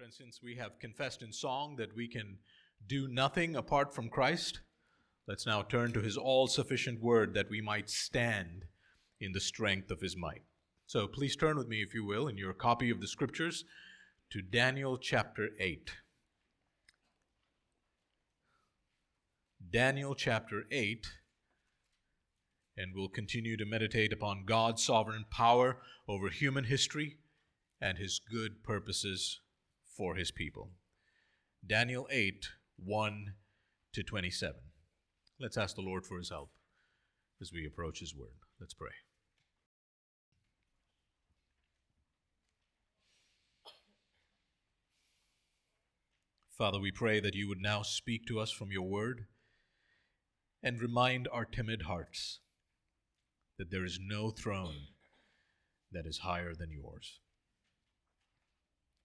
Friends, since we have confessed in song that we can do nothing apart from Christ, let's now turn to his all sufficient word that we might stand in the strength of his might. So please turn with me, if you will, in your copy of the scriptures to Daniel chapter 8. Daniel chapter 8, and we'll continue to meditate upon God's sovereign power over human history and his good purposes for his people. Daniel 8, 1 to 27. Let's ask the Lord for his help as we approach his word. Let's pray. Father, we pray that you would now speak to us from your word and remind our timid hearts that there is no throne that is higher than yours.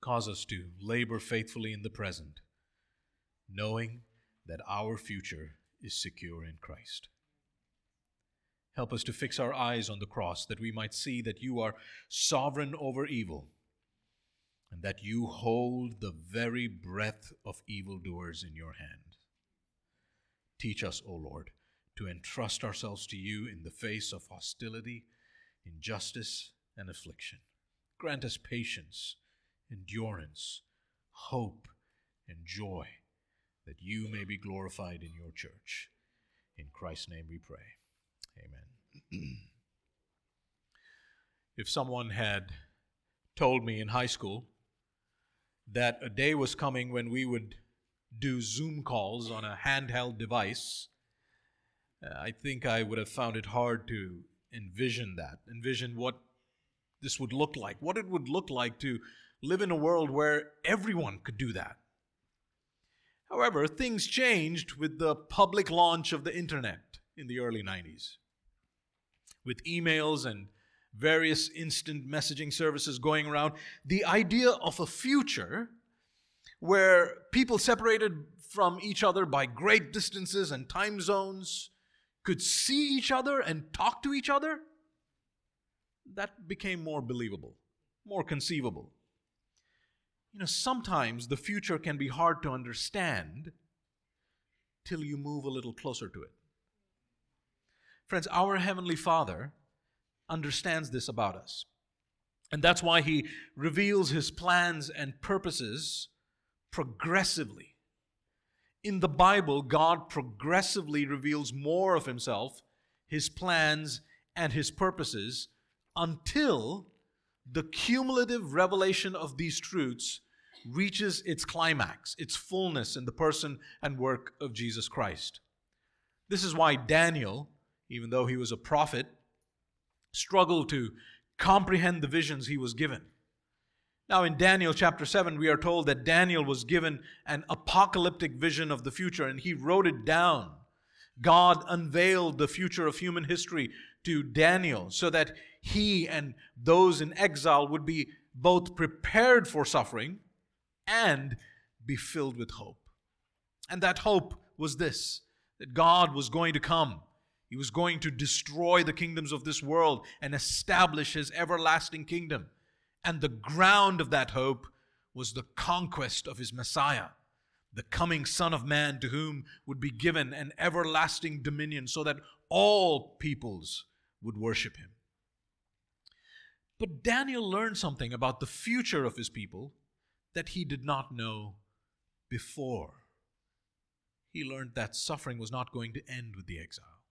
Cause us to labor faithfully in the present, knowing that our future is secure in Christ. Help us to fix our eyes on the cross that we might see that you are sovereign over evil and that you hold the very breath of evildoers in your hand. Teach us, O Lord, to entrust ourselves to you in the face of hostility, injustice, and affliction. Grant us patience endurance, hope, and joy, that you may be glorified in your church. In Christ's name we pray. Amen. if someone had told me in high school that a day was coming when we would do Zoom calls on a handheld device, uh, I think I would have found it hard to envision that, envision what this would look like, what it would look like to live in a world where everyone could do that. However, things changed with the public launch of the internet in the early 90s. With emails and various instant messaging services going around, the idea of a future where people separated from each other by great distances and time zones could see each other and talk to each other, that became more believable, more conceivable. You know, sometimes the future can be hard to understand till you move a little closer to it. Friends, our Heavenly Father understands this about us. And that's why He reveals His plans and purposes progressively. In the Bible, God progressively reveals more of Himself, His plans, and His purposes until the cumulative revelation of these truths reaches its climax, its fullness in the person and work of Jesus Christ. This is why Daniel, even though he was a prophet, struggled to comprehend the visions he was given. Now, in Daniel chapter 7, we are told that Daniel was given an apocalyptic vision of the future and he wrote it down. God unveiled the future of human history to Daniel so that he and those in exile would be both prepared for suffering and be filled with hope. And that hope was this that God was going to come. He was going to destroy the kingdoms of this world and establish his everlasting kingdom. And the ground of that hope was the conquest of his Messiah, the coming Son of Man, to whom would be given an everlasting dominion so that all peoples would worship him. But Daniel learned something about the future of his people that he did not know before. He learned that suffering was not going to end with the exile,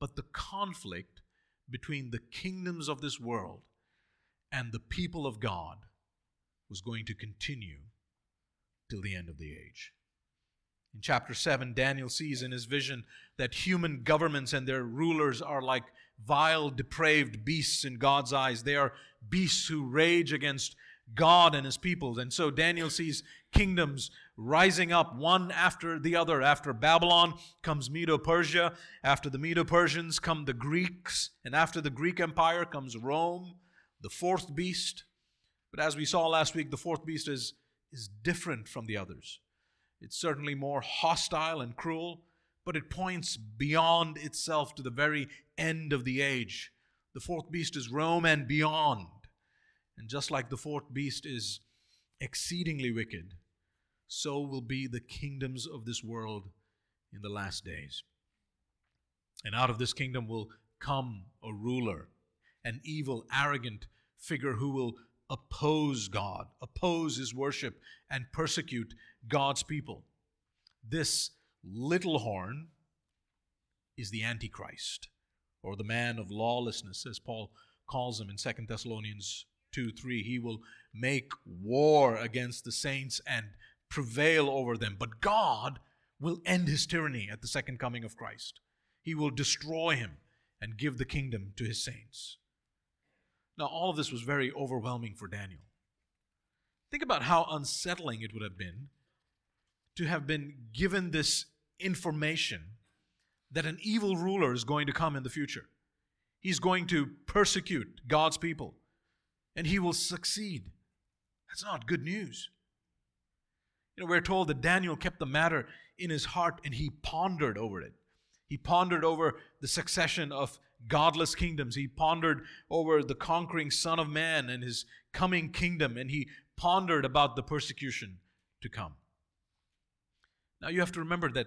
but the conflict between the kingdoms of this world and the people of God was going to continue till the end of the age. In chapter 7, Daniel sees in his vision that human governments and their rulers are like vile, depraved beasts in God's eyes. They are beasts who rage against God and his people. And so Daniel sees kingdoms rising up one after the other. After Babylon comes Medo Persia. After the Medo Persians come the Greeks. And after the Greek Empire comes Rome, the fourth beast. But as we saw last week, the fourth beast is, is different from the others. It's certainly more hostile and cruel, but it points beyond itself to the very end of the age. The fourth beast is Rome and beyond. And just like the fourth beast is exceedingly wicked, so will be the kingdoms of this world in the last days. And out of this kingdom will come a ruler, an evil, arrogant figure who will oppose God, oppose his worship, and persecute God's people. This little horn is the Antichrist, or the man of lawlessness, as Paul calls him in 2 Thessalonians 2 3. He will make war against the saints and prevail over them. But God will end his tyranny at the second coming of Christ. He will destroy him and give the kingdom to his saints. Now, all of this was very overwhelming for Daniel. Think about how unsettling it would have been to have been given this information that an evil ruler is going to come in the future. He's going to persecute God's people, and he will succeed. That's not good news. You know, we're told that Daniel kept the matter in his heart and he pondered over it. He pondered over the succession of godless kingdoms. He pondered over the conquering Son of Man and his coming kingdom, and he pondered about the persecution to come. Now, you have to remember that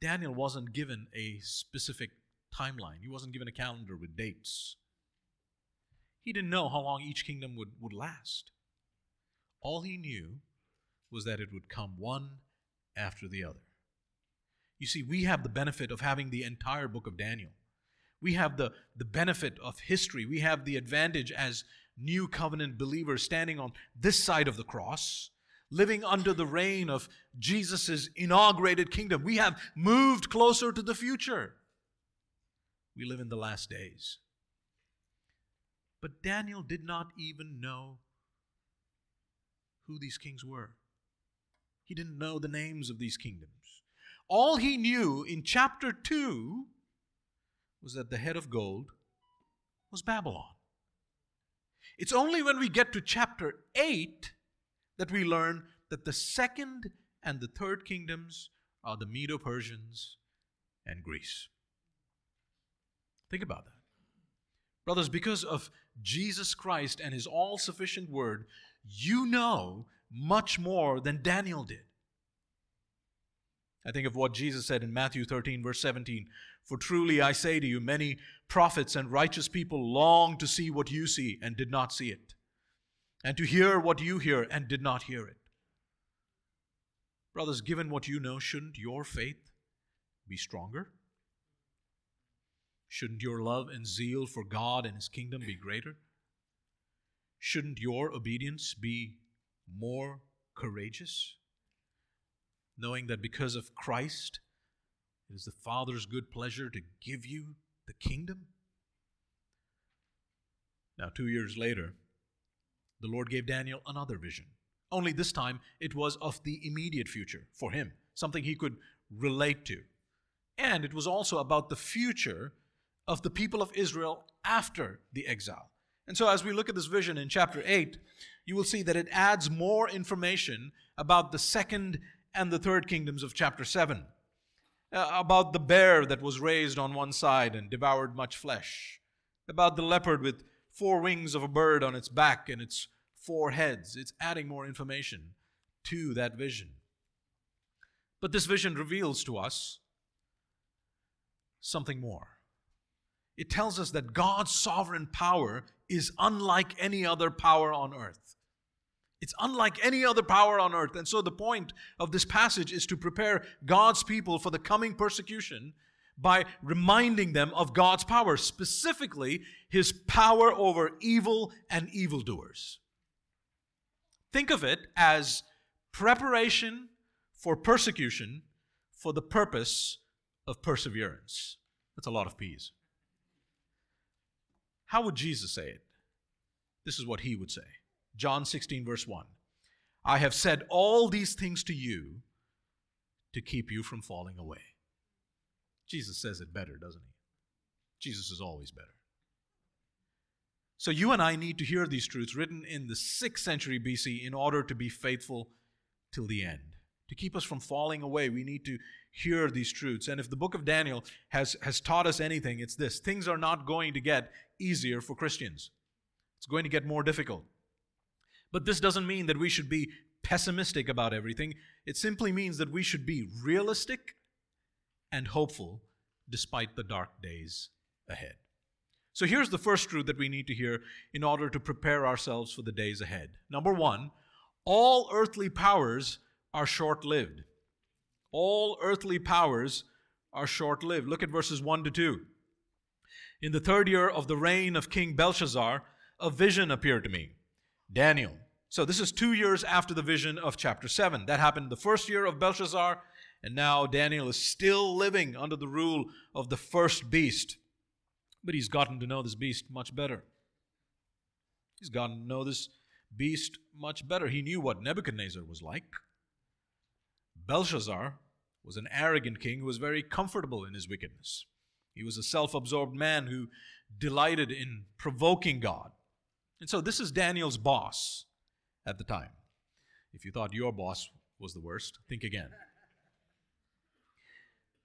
Daniel wasn't given a specific timeline, he wasn't given a calendar with dates. He didn't know how long each kingdom would, would last. All he knew was that it would come one after the other. You see, we have the benefit of having the entire book of Daniel. We have the, the benefit of history. We have the advantage as new covenant believers standing on this side of the cross, living under the reign of Jesus' inaugurated kingdom. We have moved closer to the future. We live in the last days. But Daniel did not even know who these kings were. He didn't know the names of these kingdoms. All he knew in chapter 2 was that the head of gold was Babylon. It's only when we get to chapter 8 that we learn that the second and the third kingdoms are the Medo Persians and Greece. Think about that. Brothers, because of Jesus Christ and his all sufficient word, you know much more than Daniel did. I think of what Jesus said in Matthew 13, verse 17 For truly I say to you, many prophets and righteous people long to see what you see and did not see it, and to hear what you hear and did not hear it. Brothers, given what you know, shouldn't your faith be stronger? Shouldn't your love and zeal for God and His kingdom be greater? Shouldn't your obedience be more courageous? knowing that because of Christ, it is the Father's good pleasure to give you the kingdom? Now, two years later, the Lord gave Daniel another vision. Only this time it was of the immediate future for him, something he could relate to. And it was also about the future of the people of Israel after the exile. And so, as we look at this vision in chapter 8, you will see that it adds more information about the second and the third kingdoms of chapter 7. Uh, about the bear that was raised on one side and devoured much flesh. About the leopard with four wings of a bird on its back and its four heads. It's adding more information to that vision. But this vision reveals to us something more. It tells us that God's sovereign power is unlike any other power on earth. It's unlike any other power on earth. And so the point of this passage is to prepare God's people for the coming persecution by reminding them of God's power, specifically his power over evil and evildoers. Think of it as preparation for persecution for the purpose of perseverance. That's a lot of P's. How would Jesus say it? This is what he would say. John 16, verse 1. I have said all these things to you to keep you from falling away. Jesus says it better, doesn't he? Jesus is always better. So you and I need to hear these truths written in the 6th century BC in order to be faithful till the end. To keep us from falling away, we need to hear these truths. And if the book of Daniel has, has taught us anything, it's this things are not going to get easier for Christians, it's going to get more difficult. But this doesn't mean that we should be pessimistic about everything. It simply means that we should be realistic and hopeful despite the dark days ahead. So here's the first truth that we need to hear in order to prepare ourselves for the days ahead. Number one, all earthly powers are short lived. All earthly powers are short lived. Look at verses 1 to 2. In the third year of the reign of King Belshazzar, a vision appeared to me. Daniel. So this is two years after the vision of chapter 7. That happened in the first year of Belshazzar, and now Daniel is still living under the rule of the first beast. But he's gotten to know this beast much better. He's gotten to know this beast much better. He knew what Nebuchadnezzar was like. Belshazzar was an arrogant king who was very comfortable in his wickedness. He was a self absorbed man who delighted in provoking God. And so this is Daniel's boss at the time. If you thought your boss was the worst, think again.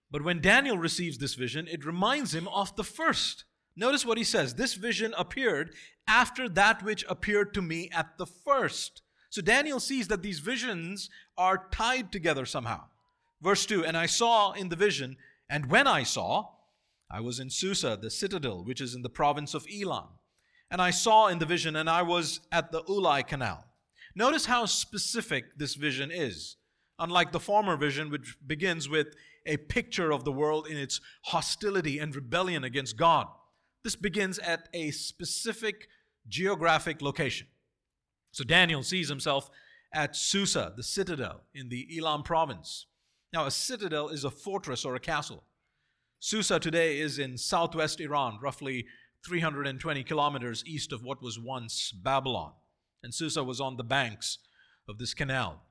But when Daniel receives this vision, it reminds him of the first. Notice what he says This vision appeared after that which appeared to me at the first. So Daniel sees that these visions are tied together somehow. Verse 2 And I saw in the vision, and when I saw, I was in Susa, the citadel, which is in the province of Elam. And I saw in the vision, and I was at the Ulai Canal. Notice how specific this vision is. Unlike the former vision, which begins with a picture of the world in its hostility and rebellion against God. This begins at a specific geographic location. So Daniel sees himself at Susa, the citadel in the Elam province. Now, a citadel is a fortress or a castle. Susa today is in southwest Iran, roughly 320 kilometers east of what was once Babylon. And Susa was on the banks of this canal.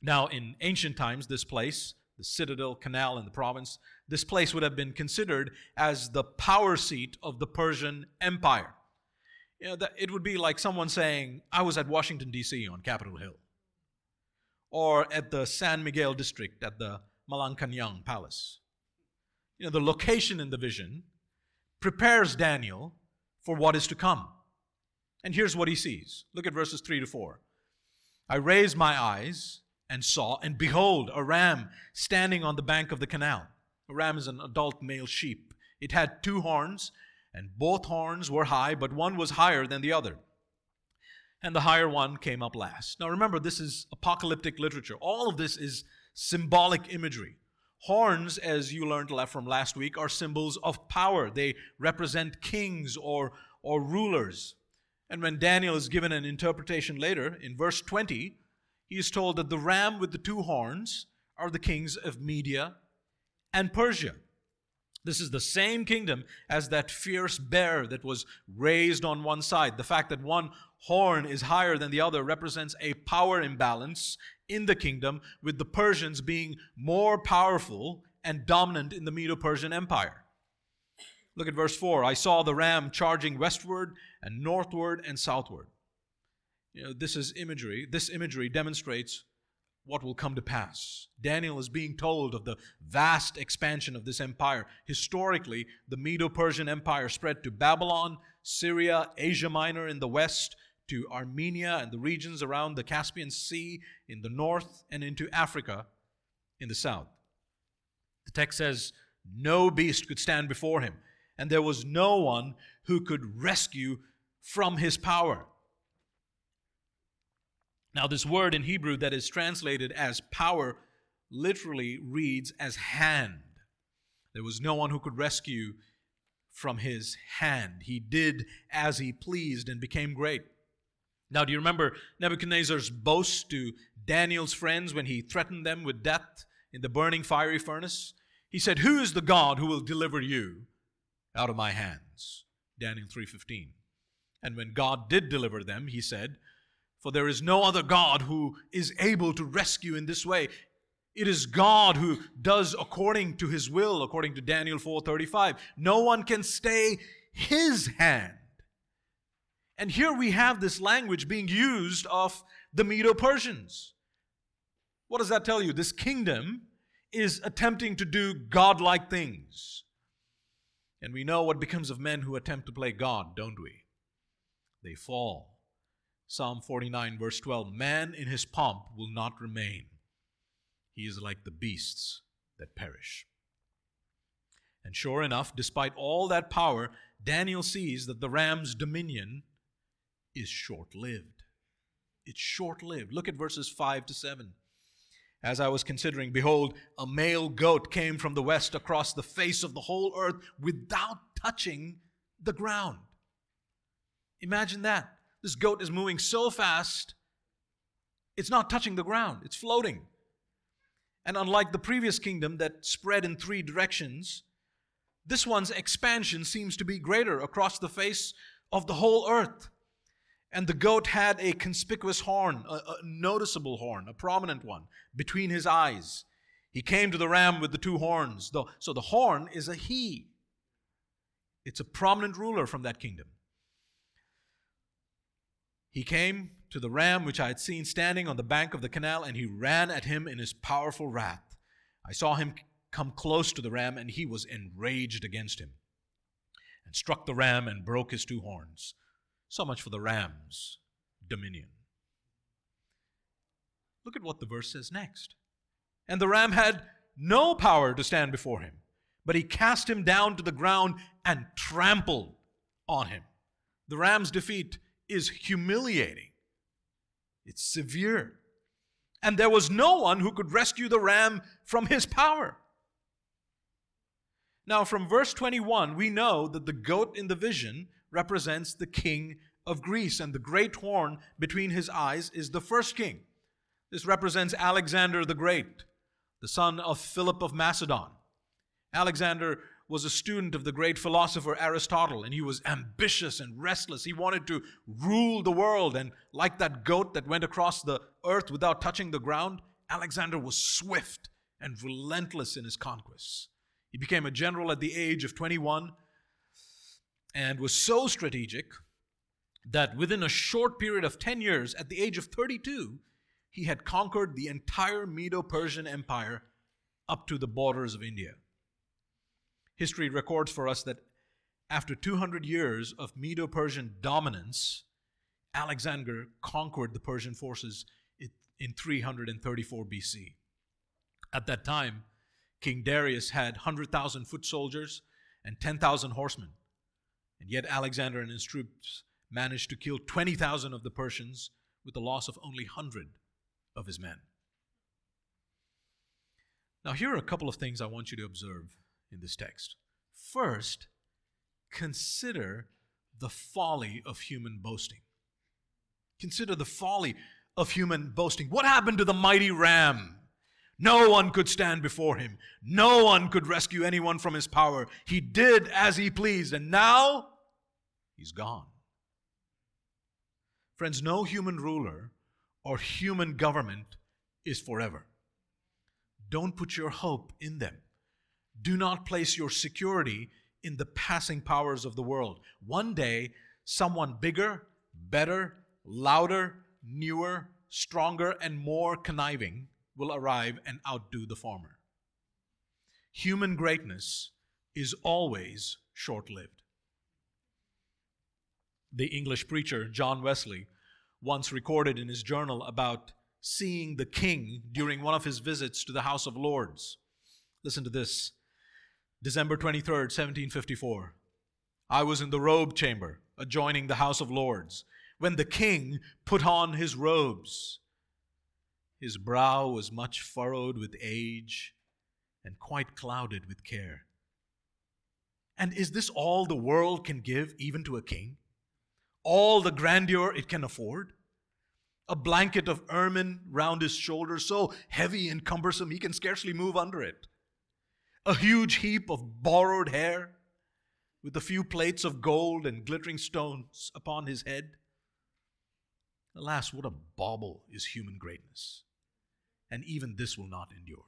Now, in ancient times, this place, the citadel canal in the province, this place would have been considered as the power seat of the Persian Empire you know, that it would be like someone saying, I was at Washington, D.C. on Capitol Hill, or at the San Miguel district at the Malacañang Palace. You know, the location in the vision prepares Daniel for what is to come. And here's what he sees. Look at verses 3 to 4. I raised my eyes and saw, and behold, a ram standing on the bank of the canal. A ram is an adult male sheep. It had two horns and both horns were high, but one was higher than the other. And the higher one came up last. Now remember, this is apocalyptic literature. All of this is symbolic imagery. Horns, as you learned from last week, are symbols of power. They represent kings or, or rulers. And when Daniel is given an interpretation later, in verse 20, he is told that the ram with the two horns are the kings of Media and Persia. This is the same kingdom as that fierce bear that was raised on one side. The fact that one horn is higher than the other represents a power imbalance in the kingdom, with the Persians being more powerful and dominant in the Medo Persian Empire. Look at verse 4. I saw the ram charging westward and northward and southward. You know, this is imagery. This imagery demonstrates what will come to pass. Daniel is being told of the vast expansion of this empire. Historically, the Medo Persian Empire spread to Babylon, Syria, Asia Minor in the west, to Armenia and the regions around the Caspian Sea in the north, and into Africa in the south. The text says, No beast could stand before him, and there was no one who could rescue from his power. Now, this word in Hebrew that is translated as power literally reads as hand. There was no one who could rescue from his hand. He did as he pleased and became great. Now, do you remember Nebuchadnezzar's boast to Daniel's friends when he threatened them with death in the burning fiery furnace? He said, "Who is the God who will deliver you out of my hands?" Daniel 3:15. And when God did deliver them, he said, for there is no other God who is able to rescue in this way. It is God who does according to his will, according to Daniel 4:35. No one can stay his hand. And here we have this language being used of the Medo-Persians. What does that tell you? This kingdom is attempting to do godlike things. And we know what becomes of men who attempt to play God, don't we? They fall Psalm 49, verse 12 Man in his pomp will not remain, he is like the beasts that perish. And sure enough, despite all that power, Daniel sees that the ram's dominion is short lived. It's short lived. Look at verses 5 to 7. As I was considering, behold, a male goat came from the west across the face of the whole earth without touching the ground. Imagine that. This goat is moving so fast, it's not touching the ground, it's floating. And unlike the previous kingdom that spread in three directions, this one's expansion seems to be greater across the face of the whole earth. And the goat had a conspicuous horn, a, a, noticeable horn, a prominent one, between his eyes. He came to the ram with the two horns. So the horn is a he. It's a prominent ruler from that kingdom. He came to the ram which I had seen standing on the bank of the canal, and he ran at him in his powerful wrath. I saw him come close to the ram, and he was enraged against him, and struck the ram and broke his two horns. So much for the ram's dominion. Look at what the verse says next. And the ram had no power to stand before him, but he cast him down to the ground and trampled on him. The ram's defeat is humiliating, it's severe. And there was no one who could rescue the ram from his power. Now, from verse 21, we know that the goat in the vision represents the king of Greece, and the great horn between his eyes is the first king. This represents Alexander the Great, the son of Philip of Macedon. Alexander was a student of the great philosopher Aristotle, and he was ambitious and restless. He wanted to rule the world, and like that goat that went across the earth without touching the ground, Alexander was swift and relentless in his conquests. He became a general at the age of 21 and was so strategic that within a short period of 10 years, at the age of 32, he had conquered the entire Medo Persian Empire up to the borders of India. History records for us that after 200 years of Medo Persian dominance, Alexander conquered the Persian forces in 334 BC. At that time, King Darius had 100,000 foot soldiers and 10,000 horsemen. And yet Alexander and his troops managed to kill 20,000 of the Persians with the loss of only 100 of his men. Now, here are a couple of things I want you to observe in this text. First, consider the folly of human boasting. Consider the folly of human boasting. What happened to the mighty ram? No one could stand before him. No one could rescue anyone from his power. He did as he pleased, and now he's gone. Friends, no human ruler or human government is forever. Don't put your hope in them. Do not place your security in the passing powers of the world. One day, someone bigger, better, louder, newer, stronger, and more conniving will arrive and outdo the former. Human greatness is always short lived. The English preacher John Wesley once recorded in his journal about seeing the king during one of his visits to the House of Lords. Listen to this December 23rd, 1754. I was in the robe chamber adjoining the House of Lords when the king put on his robes. His brow was much furrowed with age and quite clouded with care. And is this all the world can give, even to a king? all the grandeur it can afford. A blanket of ermine round his shoulders, so heavy and cumbersome he can scarcely move under it. A huge heap of borrowed hair, with a few plates of gold and glittering stones upon his head. Alas, what a bauble is human greatness! And even this will not endure.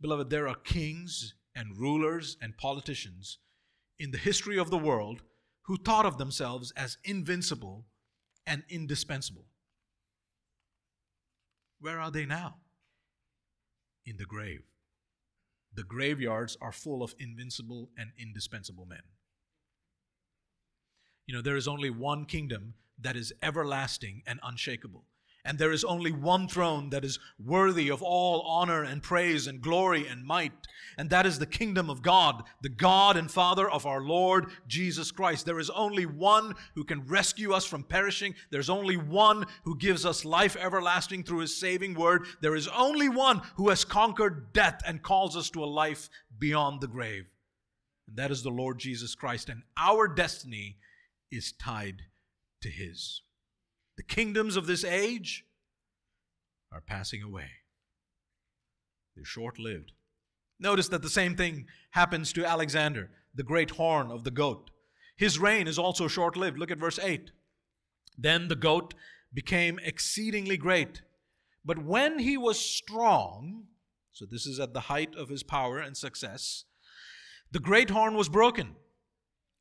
Beloved, there are kings and rulers and politicians in the history of the world who thought of themselves as invincible and indispensable. Where are they now? In the grave. The graveyards are full of invincible and indispensable men. You know, there is only one kingdom that is everlasting and unshakable. And there is only one throne that is worthy of all honor and praise and glory and might, and that is the kingdom of God, the God and Father of our Lord Jesus Christ. There is only one who can rescue us from perishing. There's only one who gives us life everlasting through his saving word. There is only one who has conquered death and calls us to a life beyond the grave. And that is the Lord Jesus Christ. And our destiny is tied to his. The kingdoms of this age are passing away, they're short lived. Notice that the same thing happens to Alexander, the great horn of the goat. His reign is also short lived. Look at verse 8. Then the goat became exceedingly great. But when he was strong, so this is at the height of his power and success, the great horn was broken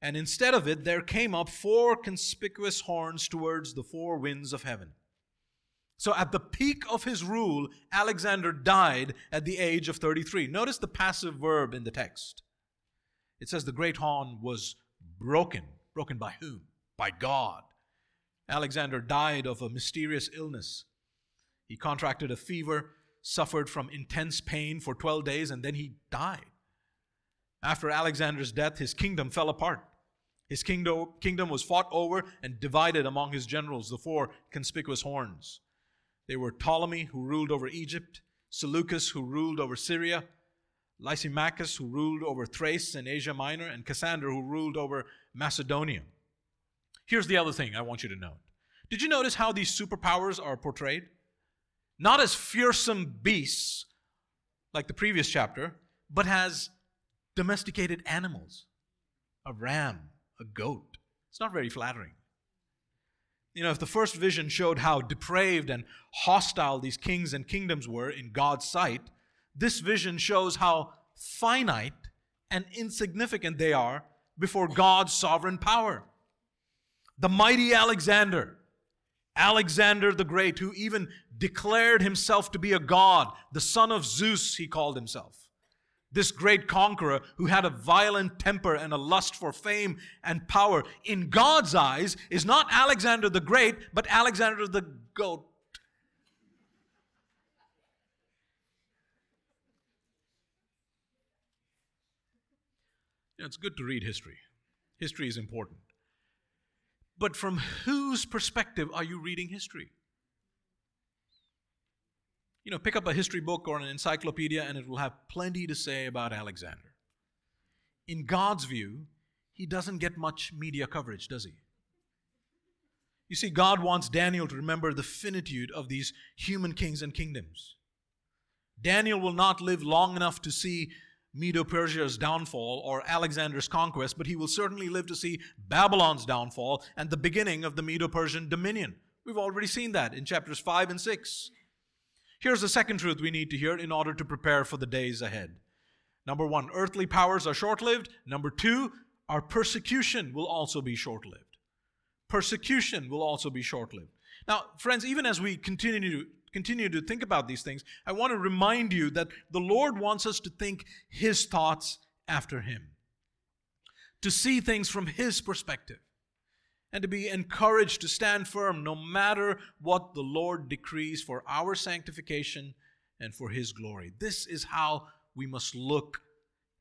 and instead of it, there came up four conspicuous horns towards the four winds of heaven. So at the peak of his rule, Alexander died at the age of 33. Notice the passive verb in the text. It says the great horn was broken. Broken by whom? By God. Alexander died of a mysterious illness. He contracted a fever, suffered from intense pain for 12 days, and then he died. After Alexander's death, his kingdom fell apart. His kingdom, kingdom was fought over and divided among his generals, the four conspicuous horns. They were Ptolemy, who ruled over Egypt, Seleucus, who ruled over Syria, Lysimachus, who ruled over Thrace and Asia Minor, and Cassander, who ruled over Macedonia. Here's the other thing I want you to note. Did you notice how these superpowers are portrayed? Not as fearsome beasts like the previous chapter, but as domesticated animals a ram, a goat. It's not very flattering. You know, if the first vision showed how depraved and hostile these kings and kingdoms were in God's sight, this vision shows how finite and insignificant they are before God's sovereign power. The mighty Alexander, Alexander the Great, who even declared himself to be a god, the son of Zeus, he called himself. This great conqueror who had a violent temper and a lust for fame and power, in God's eyes, is not Alexander the Great, but Alexander the goat. it's good to read history. History is important. But from whose perspective are you reading history? You know, pick up a history book or an encyclopedia and it will have plenty to say about Alexander. In God's view, he doesn't get much media coverage, does he? You see, God wants Daniel to remember the finitude of these human kings and kingdoms. Daniel will not live long enough to see Medo Persia's downfall or Alexander's conquest, but he will certainly live to see Babylon's downfall and the beginning of the Medo Persian dominion. We've already seen that in chapters 5 and 6. Here's the second truth we need to hear in order to prepare for the days ahead. Number one, earthly powers are short lived. Number two, our persecution will also be short lived. Persecution will also be short lived. Now, friends, even as we continue to continue to think about these things, I want to remind you that the Lord wants us to think His thoughts after Him, to see things from His perspective and to be encouraged to stand firm no matter what the Lord decrees for our sanctification and for His glory. This is how we must look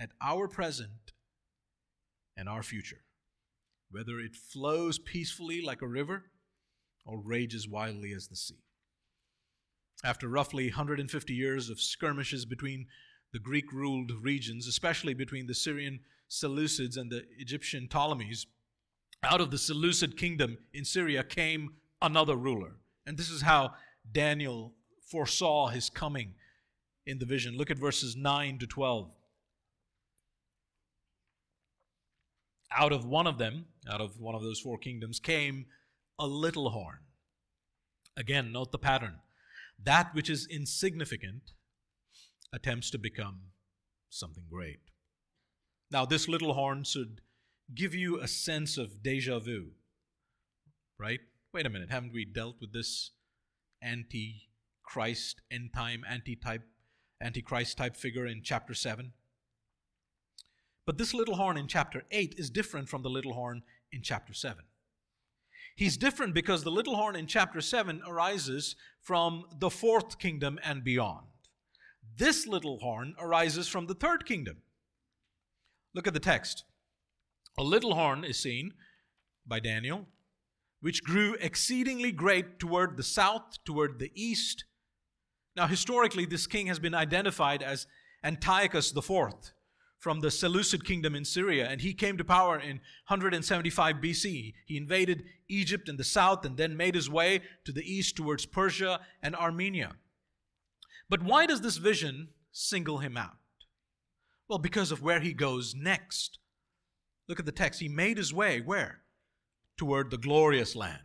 at our present and our future, whether it flows peacefully like a river or rages wildly as the sea. After roughly 150 years of skirmishes between the Greek ruled regions, especially between the Syrian Seleucids and the Egyptian Ptolemies, out of the Seleucid kingdom in Syria came another ruler. And this is how Daniel foresaw his coming in the vision. Look at verses 9 to 12. Out of one of them, out of one of those four kingdoms, came a little horn. Again, note the pattern. That which is insignificant attempts to become something great. Now, this little horn should give you a sense of deja vu, right? Wait a minute, haven't we dealt with this anti Christ, end time, anti type, antichrist type figure in chapter 7? But this little horn in chapter 8 is different from the little horn in chapter 7. He's different because the little horn in chapter 7 arises from the fourth kingdom and beyond. This little horn arises from the third kingdom. Look at the text. A little horn is seen by Daniel, which grew exceedingly great toward the south, toward the east. Now, historically, this king has been identified as Antiochus IV from the Seleucid kingdom in Syria, and he came to power in 175 BC. He invaded Egypt in the south and then made his way to the east towards Persia and Armenia. But why does this vision single him out? Well, because of where he goes next. Look at the text. He made his way where? Toward the glorious land.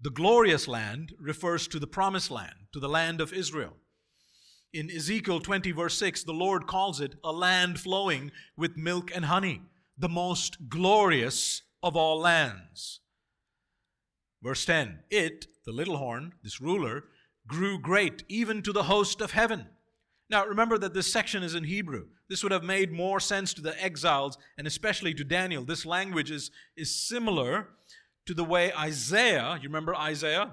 The glorious land refers to the promised land, to the land of Israel. In Ezekiel 20, verse 6, the Lord calls it a land flowing with milk and honey, the most glorious of all lands. Verse 10 It, the little horn, this ruler, grew great, even to the host of heaven. Now, remember that this section is in Hebrew. This would have made more sense to the exiles and especially to Daniel. This language is, is similar to the way Isaiah, you remember Isaiah,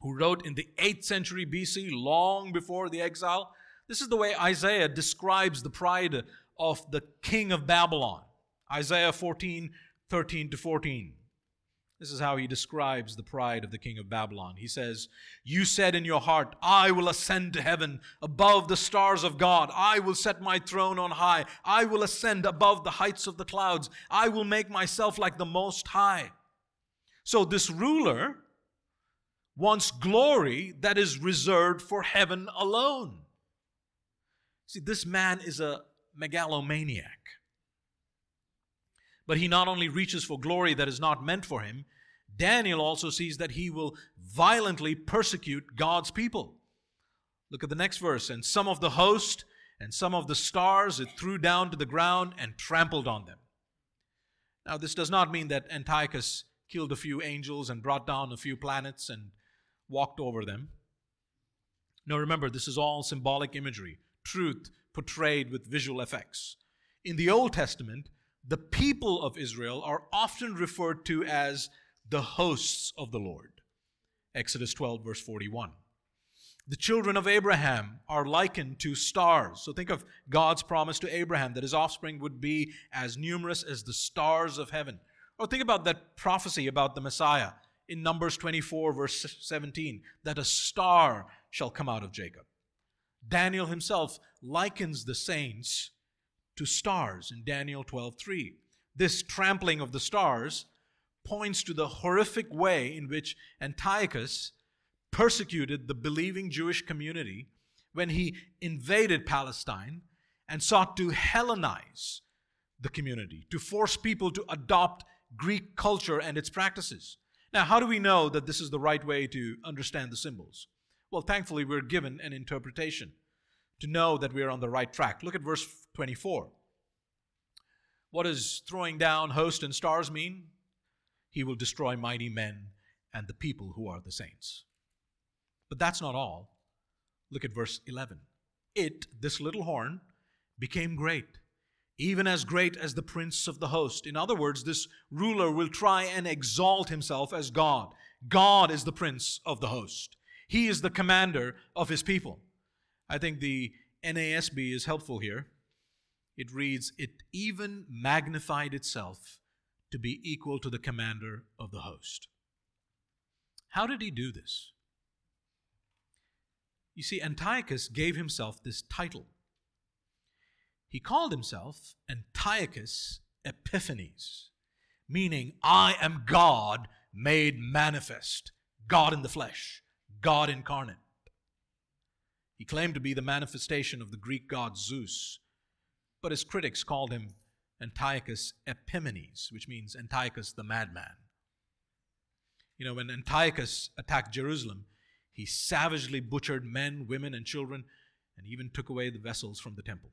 who wrote in the 8th century BC, long before the exile. This is the way Isaiah describes the pride of the king of Babylon. Isaiah 14, 13 to 14. This is how he describes the pride of the king of Babylon. He says, You said in your heart, I will ascend to heaven above the stars of God. I will set my throne on high. I will ascend above the heights of the clouds. I will make myself like the Most High. So, this ruler wants glory that is reserved for heaven alone. See, this man is a megalomaniac. But he not only reaches for glory that is not meant for him, Daniel also sees that he will violently persecute God's people. Look at the next verse. And some of the host and some of the stars it threw down to the ground and trampled on them. Now, this does not mean that Antiochus killed a few angels and brought down a few planets and walked over them. No, remember, this is all symbolic imagery, truth portrayed with visual effects. In the Old Testament, the people of Israel are often referred to as the hosts of the Lord. Exodus 12, verse 41. The children of Abraham are likened to stars. So think of God's promise to Abraham that his offspring would be as numerous as the stars of heaven. Or think about that prophecy about the Messiah in Numbers 24, verse 17, that a star shall come out of Jacob. Daniel himself likens the saints to stars in Daniel 12:3. This trampling of the stars points to the horrific way in which Antiochus persecuted the believing Jewish community when he invaded Palestine and sought to Hellenize the community, to force people to adopt Greek culture and its practices. Now, how do we know that this is the right way to understand the symbols? Well, thankfully, we're given an interpretation to know that we're on the right track. Look at verse 24. What does throwing down host and stars mean? He will destroy mighty men and the people who are the saints. But that's not all. Look at verse 11. It, this little horn, became great even as great as the prince of the host. In other words, this ruler will try and exalt himself as God. God is the prince of the host, he is the commander of his people. I think the NASB is helpful here. It reads, It even magnified itself to be equal to the commander of the host. How did he do this? You see, Antiochus gave himself this title. He called himself Antiochus Epiphanes, meaning, I am God made manifest, God in the flesh, God incarnate. He claimed to be the manifestation of the Greek god Zeus, but his critics called him Antiochus Epimanes, which means Antiochus the madman. You know, when Antiochus attacked Jerusalem, he savagely butchered men, women, and children, and even took away the vessels from the temple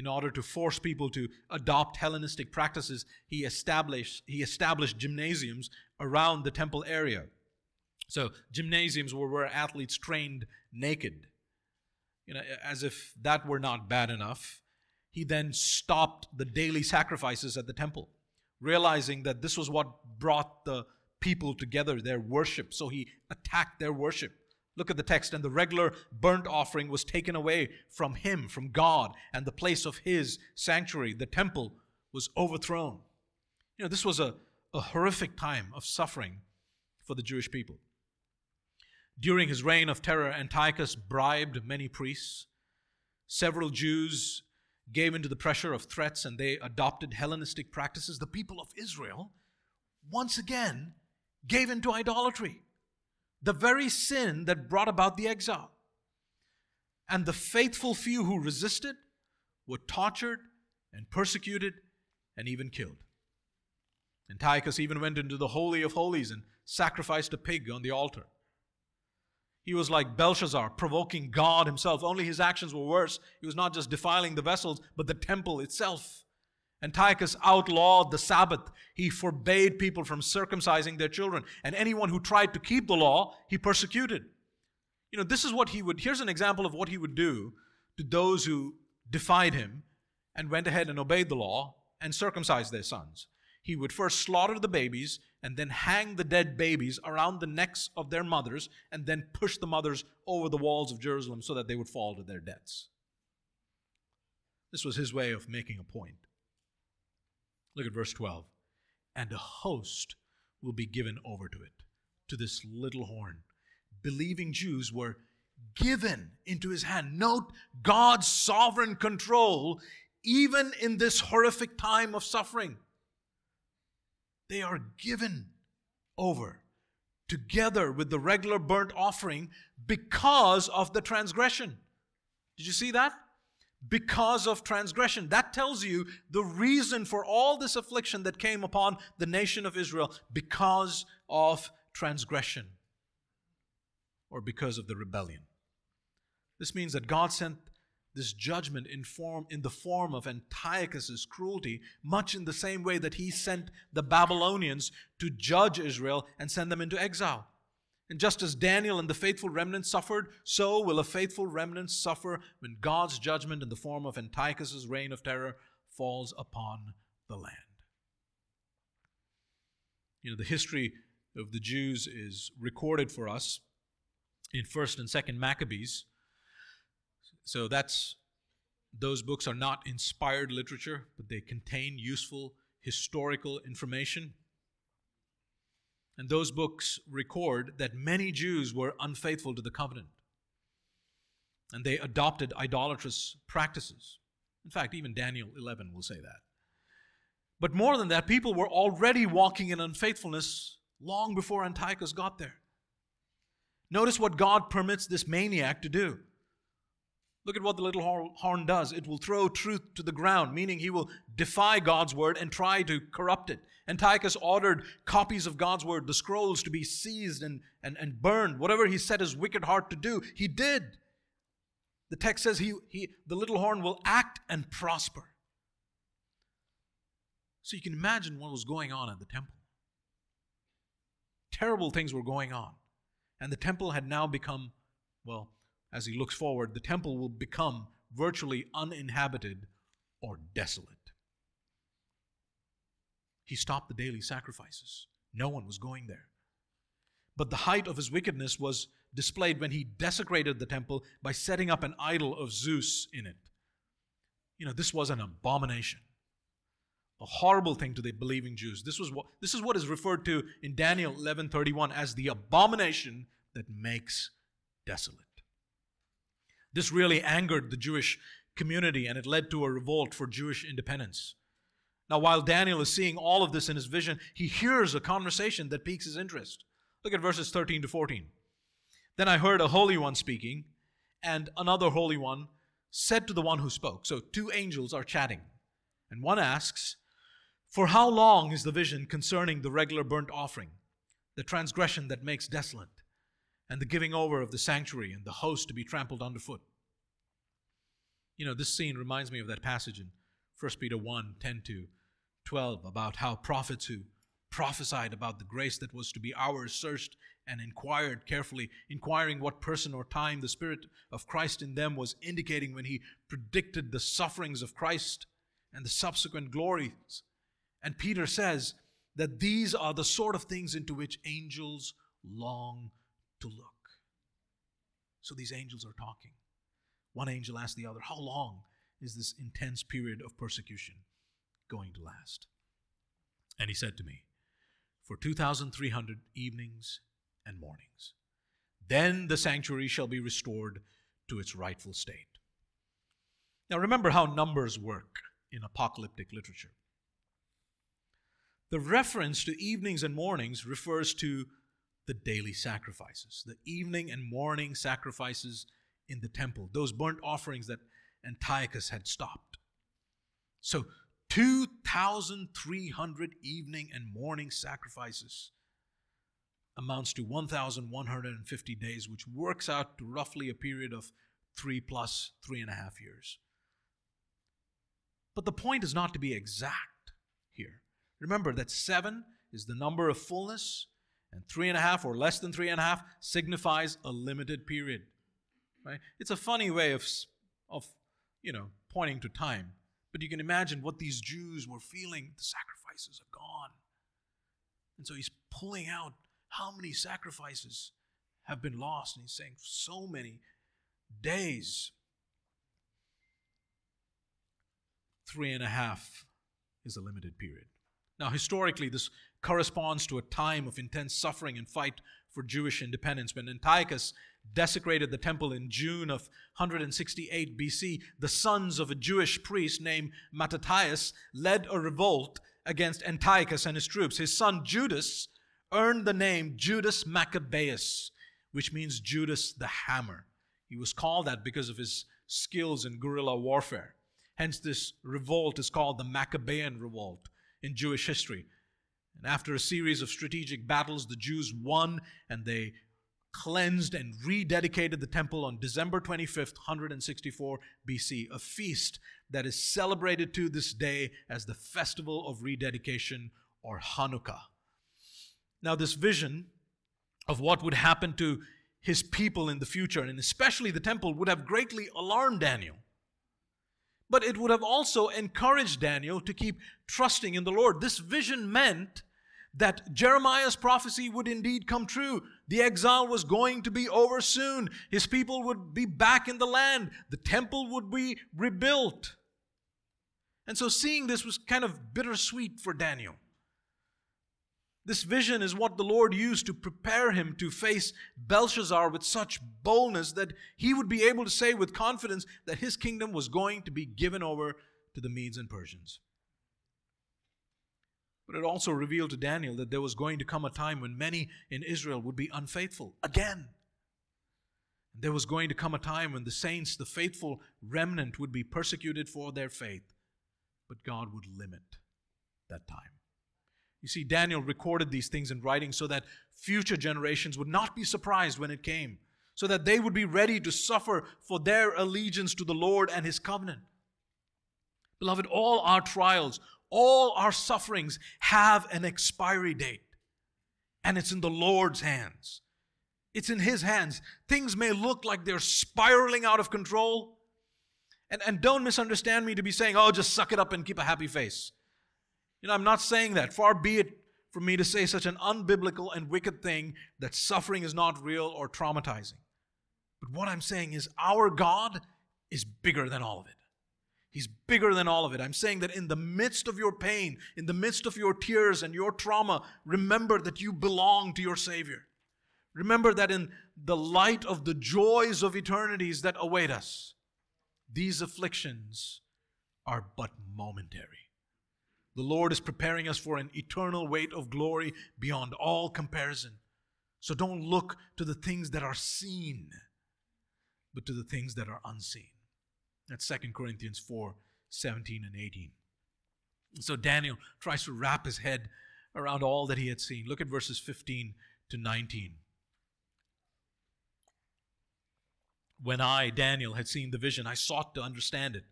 in order to force people to adopt Hellenistic practices, he established, he established gymnasiums around the temple area. So, gymnasiums were where athletes trained naked. You know, as if that were not bad enough, he then stopped the daily sacrifices at the temple, realizing that this was what brought the people together, their worship. So he attacked their worship. Look at the text. And the regular burnt offering was taken away from him, from God, and the place of his sanctuary, the temple, was overthrown. You know, this was a, a horrific time of suffering for the Jewish people. During his reign of terror, Antiochus bribed many priests. Several Jews gave into the pressure of threats and they adopted Hellenistic practices. The people of Israel, once again, gave into idolatry the very sin that brought about the exile. And the faithful few who resisted were tortured and persecuted and even killed. Antiochus even went into the Holy of Holies and sacrificed a pig on the altar. He was like Belshazzar, provoking God himself. Only his actions were worse. He was not just defiling the vessels, but the temple itself. Antiochus outlawed the Sabbath. He forbade people from circumcising their children. And anyone who tried to keep the law, he persecuted. You know, this is what he would, here's an example of what he would do to those who defied him and went ahead and obeyed the law and circumcised their sons. He would first slaughter the babies and then hang the dead babies around the necks of their mothers and then push the mothers over the walls of Jerusalem so that they would fall to their deaths. This was his way of making a point. Look at verse 12. And a host will be given over to it, to this little horn. Believing Jews were given into his hand. Note God's sovereign control even in this horrific time of suffering. They are given over together with the regular burnt offering because of the transgression. Did you see that? because of transgression. That tells you the reason for all this affliction that came upon the nation of Israel because of transgression or because of the rebellion. This means that God sent this judgment in form in the form of Antiochus's cruelty, much in the same way that he sent the Babylonians to judge Israel and send them into exile. And just as Daniel and the faithful remnant suffered, so will a faithful remnant suffer when God's judgment in the form of Antiochus's reign of terror falls upon the land. You know, the history of the Jews is recorded for us in 1st and 2nd Maccabees. So that's those books are not inspired literature, but they contain useful historical information. And those books record that many Jews were unfaithful to the covenant. And they adopted idolatrous practices. In fact, even Daniel 11 will say that. But more than that, people were already walking in unfaithfulness long before Antiochus got there. Notice what God permits this maniac to do. Look at what the little horn does. It will throw truth to the ground, meaning he will defy God's word and try to corrupt it. Antiochus ordered copies of God's word, the scrolls, to be seized and, and, and burned. Whatever he set his wicked heart to do, he did. The text says he, he, the little horn will act and prosper. So you can imagine what was going on at the temple. Terrible things were going on. And the temple had now become, well, as he looks forward, the temple will become virtually uninhabited or desolate. He stopped the daily sacrifices. No one was going there. But the height of his wickedness was displayed when he desecrated the temple by setting up an idol of Zeus in it. You know, this was an abomination. A horrible thing to the believing Jews. This, was what, this is what is referred to in Daniel 11:31 as the abomination that makes desolate. This really angered the Jewish community and it led to a revolt for Jewish independence. Now, while Daniel is seeing all of this in his vision, he hears a conversation that piques his interest. Look at verses 13 to 14. Then I heard a holy one speaking, and another holy one said to the one who spoke. So, two angels are chatting, and one asks, For how long is the vision concerning the regular burnt offering, the transgression that makes desolate? And the giving over of the sanctuary and the host to be trampled underfoot. You know, this scene reminds me of that passage in 1 Peter 1 10 to 12 about how prophets who prophesied about the grace that was to be ours searched and inquired carefully, inquiring what person or time the Spirit of Christ in them was indicating when he predicted the sufferings of Christ and the subsequent glories. And Peter says that these are the sort of things into which angels long to look. So these angels are talking. One angel asked the other, How long is this intense period of persecution going to last? And he said to me, For 2,300 evenings and mornings. Then the sanctuary shall be restored to its rightful state. Now remember how numbers work in apocalyptic literature. The reference to evenings and mornings refers to the daily sacrifices, the evening and morning sacrifices in the temple, those burnt offerings that Antiochus had stopped. So, 2,300 evening and morning sacrifices amounts to 1,150 days, which works out to roughly a period of three plus three and a half years. But the point is not to be exact here. Remember that seven is the number of fullness, and three and a half or less than three and a half signifies a limited period. Right? It's a funny way of, of you know, pointing to time. But you can imagine what these Jews were feeling. The sacrifices are gone. And so he's pulling out how many sacrifices have been lost. And he's saying, so many days. Three and a half is a limited period. Now, historically, this corresponds to a time of intense suffering and fight for Jewish independence. When Antiochus desecrated the temple in June of 168 BC, the sons of a Jewish priest named Mattathias led a revolt against Antiochus and his troops. His son Judas earned the name Judas Maccabeus, which means Judas the Hammer. He was called that because of his skills in guerrilla warfare. Hence, this revolt is called the Maccabean Revolt in Jewish history. And after a series of strategic battles, the Jews won and they cleansed and rededicated the temple on December 25th, 164 BC, a feast that is celebrated to this day as the Festival of Rededication or Hanukkah. Now, this vision of what would happen to his people in the future, and especially the temple, would have greatly alarmed Daniel. But it would have also encouraged Daniel to keep trusting in the Lord. This vision meant that Jeremiah's prophecy would indeed come true. The exile was going to be over soon. His people would be back in the land. The temple would be rebuilt. And so seeing this was kind of bittersweet for Daniel. This vision is what the Lord used to prepare him to face Belshazzar with such boldness that he would be able to say with confidence that his kingdom was going to be given over to the Medes and Persians. But it also revealed to Daniel that there was going to come a time when many in Israel would be unfaithful again. There was going to come a time when the saints, the faithful remnant, would be persecuted for their faith, but God would limit that time. You see, Daniel recorded these things in writing so that future generations would not be surprised when it came, so that they would be ready to suffer for their allegiance to the Lord and His covenant. Beloved, all our trials, all our sufferings have an expiry date, and it's in the Lord's hands. It's in His hands. Things may look like they're spiraling out of control. And, and don't misunderstand me to be saying, oh, just suck it up and keep a happy face. You know, I'm not saying that. Far be it from me to say such an unbiblical and wicked thing that suffering is not real or traumatizing. But what I'm saying is, our God is bigger than all of it. He's bigger than all of it. I'm saying that in the midst of your pain, in the midst of your tears and your trauma, remember that you belong to your Savior. Remember that in the light of the joys of eternities that await us, these afflictions are but momentary. The Lord is preparing us for an eternal weight of glory beyond all comparison. So don't look to the things that are seen, but to the things that are unseen. That's 2 Corinthians 4 17 and 18. So Daniel tries to wrap his head around all that he had seen. Look at verses 15 to 19. When I, Daniel, had seen the vision, I sought to understand it.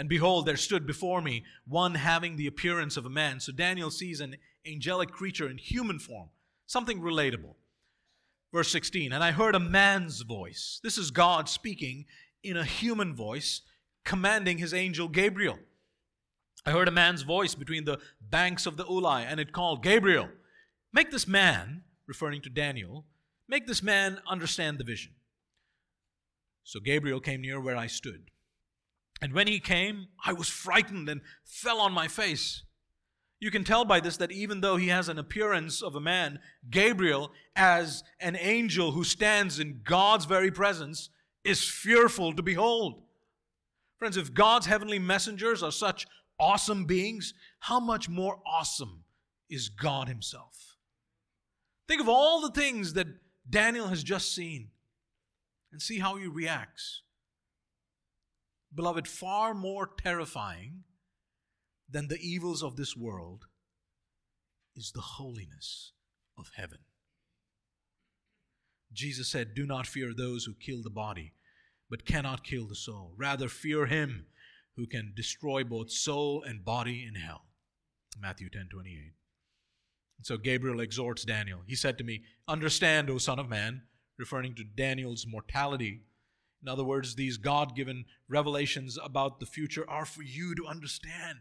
And behold, there stood before me one having the appearance of a man. So Daniel sees an angelic creature in human form, something relatable. Verse 16, and I heard a man's voice. This is God speaking in a human voice, commanding his angel Gabriel. I heard a man's voice between the banks of the Ulai, and it called, Gabriel, make this man, referring to Daniel, make this man understand the vision. So Gabriel came near where I stood. And when he came, I was frightened and fell on my face. You can tell by this that even though he has an appearance of a man, Gabriel, as an angel who stands in God's very presence, is fearful to behold. Friends, if God's heavenly messengers are such awesome beings, how much more awesome is God Himself? Think of all the things that Daniel has just seen and see how he reacts. Beloved, far more terrifying than the evils of this world is the holiness of heaven. Jesus said, Do not fear those who kill the body, but cannot kill the soul. Rather, fear him who can destroy both soul and body in hell. Matthew 10 28. And so Gabriel exhorts Daniel. He said to me, Understand, O Son of Man, referring to Daniel's mortality. In other words, these God given revelations about the future are for you to understand.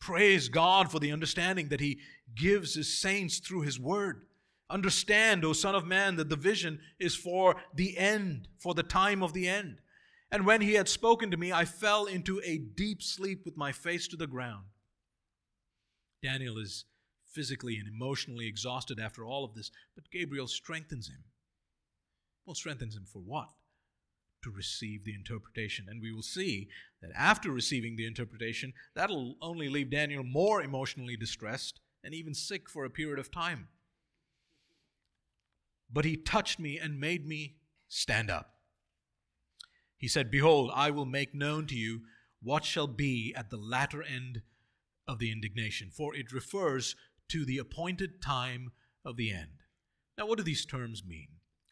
Praise God for the understanding that He gives His saints through His Word. Understand, O Son of Man, that the vision is for the end, for the time of the end. And when He had spoken to me, I fell into a deep sleep with my face to the ground. Daniel is physically and emotionally exhausted after all of this, but Gabriel strengthens him. Well, strengthens him for what? To receive the interpretation. And we will see that after receiving the interpretation, that'll only leave Daniel more emotionally distressed and even sick for a period of time. But he touched me and made me stand up. He said, Behold, I will make known to you what shall be at the latter end of the indignation, for it refers to the appointed time of the end. Now, what do these terms mean?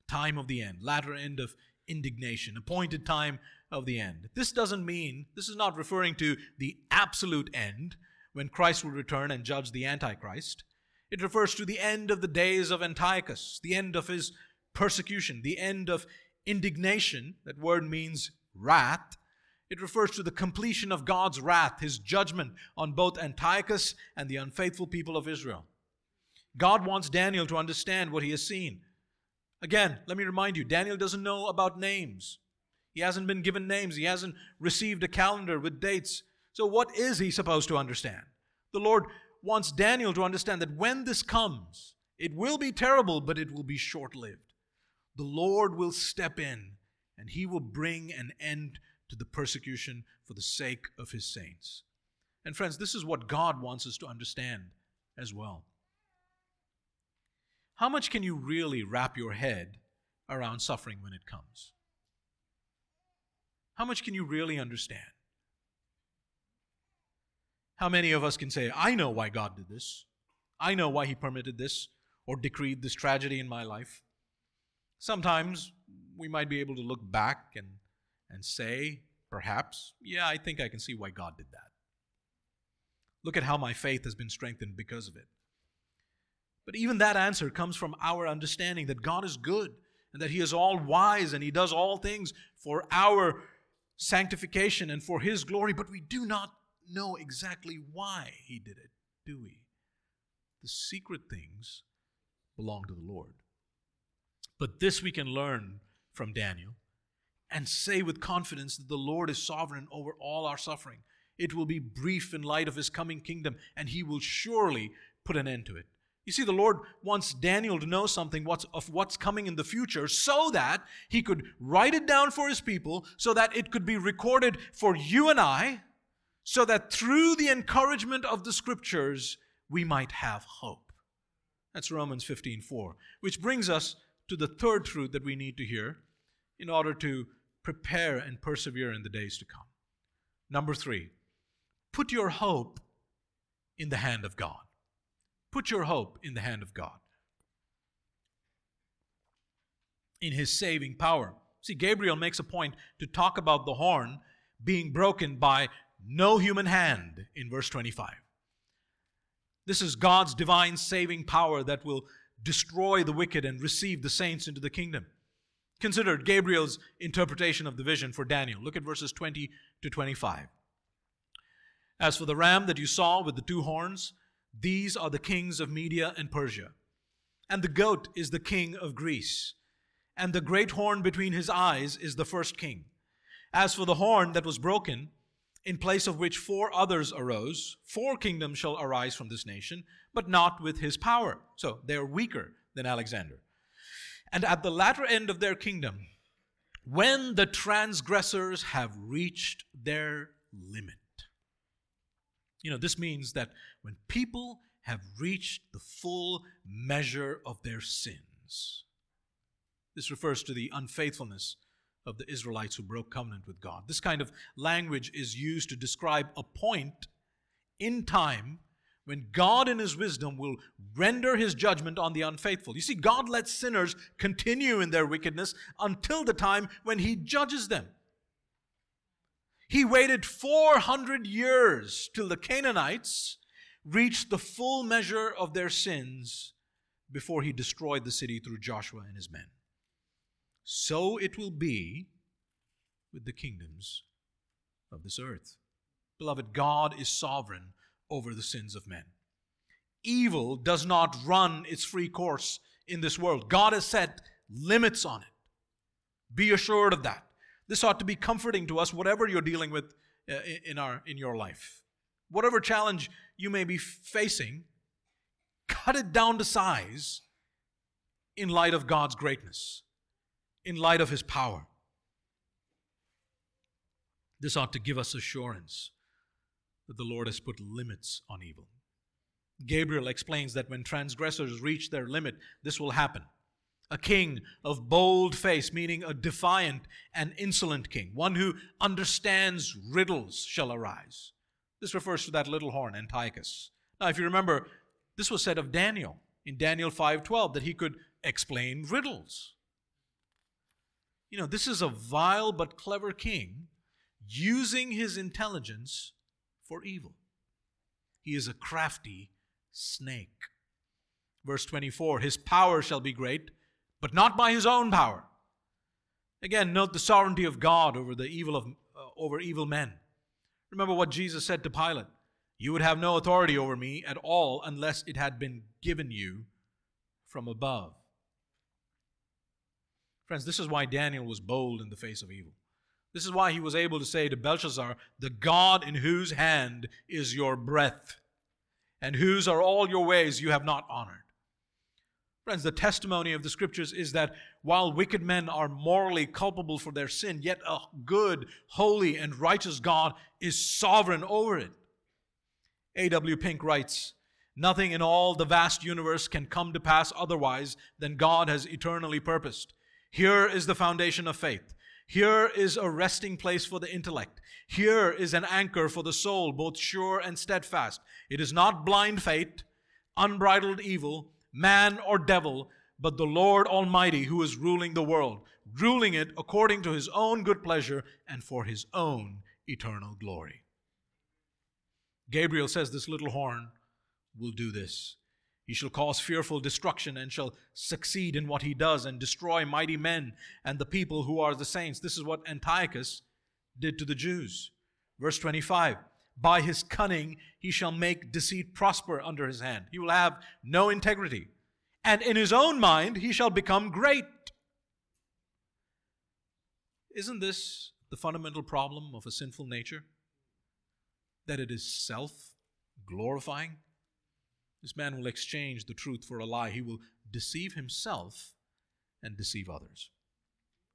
Time of the end, latter end of indignation, appointed time of the end. This doesn't mean, this is not referring to the absolute end when Christ will return and judge the Antichrist. It refers to the end of the days of Antiochus, the end of his persecution, the end of indignation. That word means wrath. It refers to the completion of God's wrath, his judgment on both Antiochus and the unfaithful people of Israel. God wants Daniel to understand what he has seen. Again, let me remind you Daniel doesn't know about names. He hasn't been given names, he hasn't received a calendar with dates. So, what is he supposed to understand? The Lord wants Daniel to understand that when this comes, it will be terrible, but it will be short lived. The Lord will step in and he will bring an end to the persecution for the sake of his saints. And, friends, this is what God wants us to understand as well. How much can you really wrap your head around suffering when it comes? How much can you really understand? How many of us can say, I know why God did this? I know why He permitted this or decreed this tragedy in my life? Sometimes we might be able to look back and, and say, perhaps, yeah, I think I can see why God did that. Look at how my faith has been strengthened because of it. But even that answer comes from our understanding that God is good and that He is all wise and He does all things for our sanctification and for His glory, but we do not know exactly why He did it, do we? The secret things belong to the Lord. But this we can learn from Daniel and say with confidence that the Lord is sovereign over all our suffering. It will be brief in light of His coming kingdom, and He will surely put an end to it. You see, the Lord wants Daniel to know something what's, of what's coming in the future so that he could write it down for his people, so that it could be recorded for you and I, so that through the encouragement of the scriptures, we might have hope. That's Romans 15 4, which brings us to the third truth that we need to hear in order to prepare and persevere in the days to come. Number three, put your hope in the hand of God. Put your hope in the hand of God, in His saving power. See, Gabriel makes a point to talk about the horn being broken by no human hand in verse 25. This is God's divine saving power that will destroy the wicked and receive the saints into the kingdom. Consider Gabriel's interpretation of the vision for Daniel. Look at verses 20 to 25. As for the ram that you saw with the two horns, these are the kings of Media and Persia. And the goat is the king of Greece. And the great horn between his eyes is the first king. As for the horn that was broken, in place of which four others arose, four kingdoms shall arise from this nation, but not with his power. So they are weaker than Alexander. And at the latter end of their kingdom, when the transgressors have reached their limit. You know, this means that when people have reached the full measure of their sins, this refers to the unfaithfulness of the Israelites who broke covenant with God. This kind of language is used to describe a point in time when God, in His wisdom, will render His judgment on the unfaithful. You see, God lets sinners continue in their wickedness until the time when He judges them. He waited 400 years till the Canaanites reached the full measure of their sins before He destroyed the city through Joshua and his men. So it will be with the kingdoms of this earth. Beloved, God is sovereign over the sins of men. Evil does not run its free course in this world. God has set limits on it. Be assured of that. This ought to be comforting to us, whatever you're dealing with uh, in, our, in your life. Whatever challenge you may be facing, cut it down to size in light of God's greatness, in light of His power. This ought to give us assurance that the Lord has put limits on evil. Gabriel explains that when transgressors reach their limit, this will happen. A king of bold face, meaning a defiant and insolent king, one who understands riddles, shall arise. This refers to that little horn, Antiochus. Now, if you remember, this was said of Daniel in Daniel 5:12 that he could explain riddles. You know, this is a vile but clever king using his intelligence for evil. He is a crafty snake. Verse 24 His power shall be great, but not by his own power. Again, note the sovereignty of God over the evil of uh, over evil men. Remember what Jesus said to Pilate You would have no authority over me at all unless it had been given you from above. Friends, this is why Daniel was bold in the face of evil. This is why he was able to say to Belshazzar, The God in whose hand is your breath, and whose are all your ways you have not honored. Friends, the testimony of the scriptures is that while wicked men are morally culpable for their sin, yet a good, holy, and righteous God is sovereign over it. A.W. Pink writes, Nothing in all the vast universe can come to pass otherwise than God has eternally purposed. Here is the foundation of faith. Here is a resting place for the intellect. Here is an anchor for the soul, both sure and steadfast. It is not blind fate, unbridled evil, man or devil, but the Lord Almighty who is ruling the world, ruling it according to his own good pleasure and for his own eternal glory. Gabriel says this little horn will do this. He shall cause fearful destruction and shall succeed in what he does and destroy mighty men and the people who are the saints. This is what Antiochus did to the Jews. Verse 25 By his cunning he shall make deceit prosper under his hand. He will have no integrity. And in his own mind he shall become great. Isn't this the fundamental problem of a sinful nature? That it is self glorifying? This man will exchange the truth for a lie. He will deceive himself and deceive others.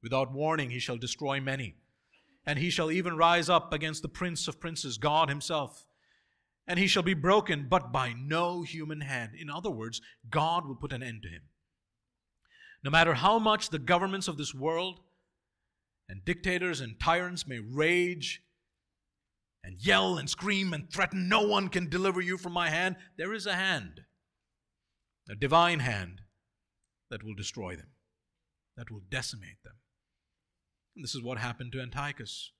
Without warning, he shall destroy many. And he shall even rise up against the Prince of Princes, God Himself. And he shall be broken, but by no human hand. In other words, God will put an end to him. No matter how much the governments of this world and dictators and tyrants may rage and yell and scream and threaten, no one can deliver you from my hand. There is a hand, a divine hand, that will destroy them, that will decimate them. And this is what happened to Antiochus.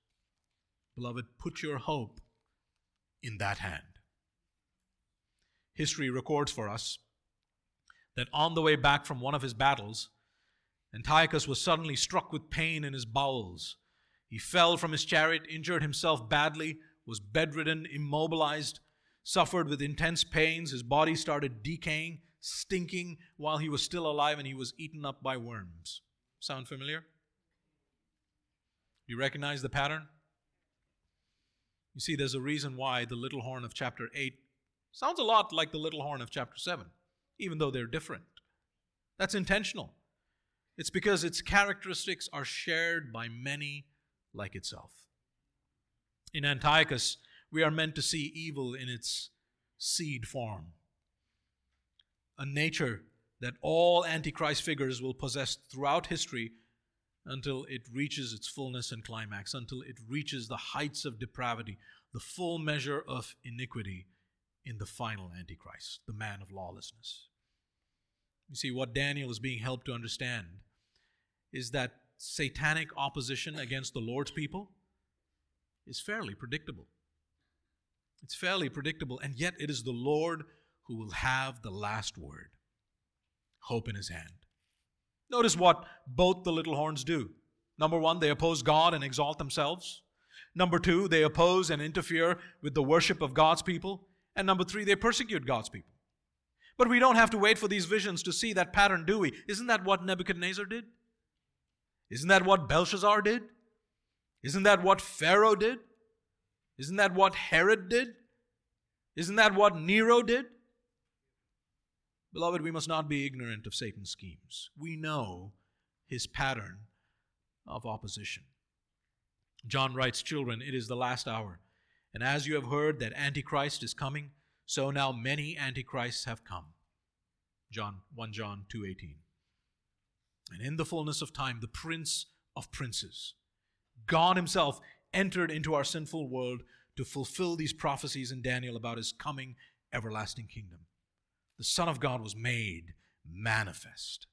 Beloved, put your hope in that hand. History records for us that on the way back from one of his battles, Antiochus was suddenly struck with pain in his bowels. He fell from his chariot, injured himself badly, was bedridden, immobilized, suffered with intense pains. His body started decaying, stinking while he was still alive, and he was eaten up by worms. Sound familiar? Do you recognize the pattern? You see, there's a reason why the little horn of chapter 8 sounds a lot like the little horn of chapter 7, even though they're different. That's intentional. It's because its characteristics are shared by many like itself. In Antiochus, we are meant to see evil in its seed form, a nature that all Antichrist figures will possess throughout history until it reaches its fullness and climax, until it reaches the heights of depravity, the full measure of iniquity in the final Antichrist, the man of lawlessness. You see, what Daniel is being helped to understand is that satanic opposition against the Lord's people is fairly predictable. It's fairly predictable, and yet it is the Lord who will have the last word. Hope in his hand. Notice what both the little horns do. Number one, they oppose God and exalt themselves. Number two, they oppose and interfere with the worship of God's people. And number three, they persecute God's people. But we don't have to wait for these visions to see that pattern, do we? Isn't that what Nebuchadnezzar did? Isn't that what Belshazzar did? Isn't that what Pharaoh did? Isn't that what Herod did? Isn't that what Nero did? Beloved, we must not be ignorant of Satan's schemes. We know his pattern of opposition. John writes, Children, it is the last hour. And as you have heard that Antichrist is coming, so now many antichrists have come. John 1 John 2:18. And in the fullness of time the prince of princes God himself entered into our sinful world to fulfill these prophecies in Daniel about his coming everlasting kingdom. The Son of God was made manifest.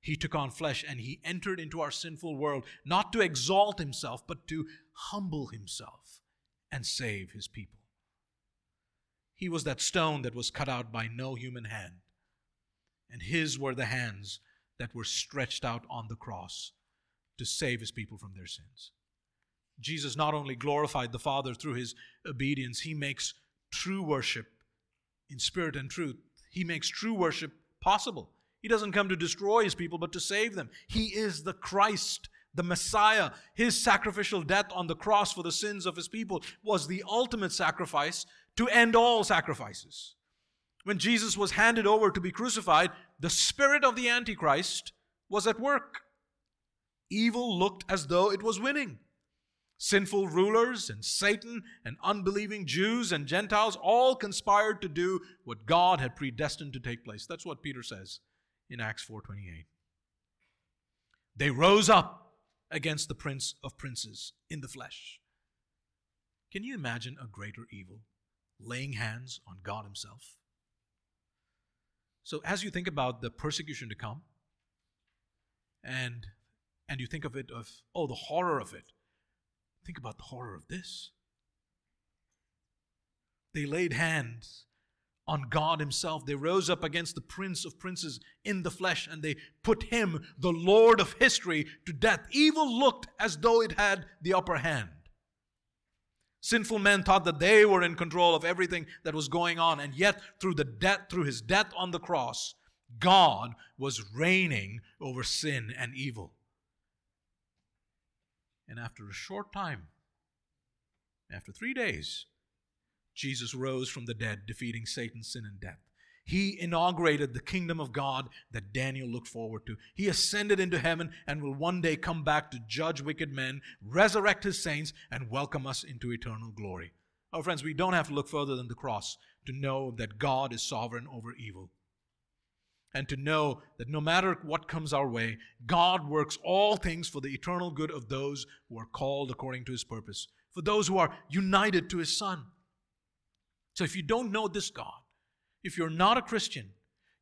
He took on flesh and he entered into our sinful world, not to exalt himself, but to humble himself and save his people. He was that stone that was cut out by no human hand, and his were the hands that were stretched out on the cross to save his people from their sins. Jesus not only glorified the Father through his obedience, he makes true worship in spirit and truth. He makes true worship possible. He doesn't come to destroy his people, but to save them. He is the Christ, the Messiah. His sacrificial death on the cross for the sins of his people was the ultimate sacrifice to end all sacrifices. When Jesus was handed over to be crucified, the spirit of the Antichrist was at work. Evil looked as though it was winning. Sinful rulers and Satan and unbelieving Jews and Gentiles all conspired to do what God had predestined to take place. That's what Peter says in Acts 4:28. They rose up against the prince of princes in the flesh. Can you imagine a greater evil? Laying hands on God himself. So as you think about the persecution to come and and you think of it of oh the horror of it Think about the horror of this. They laid hands on God Himself. They rose up against the Prince of Princes in the flesh and they put Him, the Lord of history, to death. Evil looked as though it had the upper hand. Sinful men thought that they were in control of everything that was going on, and yet through the death, through his death on the cross, God was reigning over sin and evil. And after a short time, after three days, Jesus rose from the dead, defeating Satan, sin, and death. He inaugurated the kingdom of God that Daniel looked forward to. He ascended into heaven and will one day come back to judge wicked men, resurrect his saints, and welcome us into eternal glory. Oh, friends, we don't have to look further than the cross to know that God is sovereign over evil and to know that no matter what comes our way, God works all things for the eternal good of those who are called according to his purpose, for those who are united to his Son. So if you don't know this God, if you're not a Christian,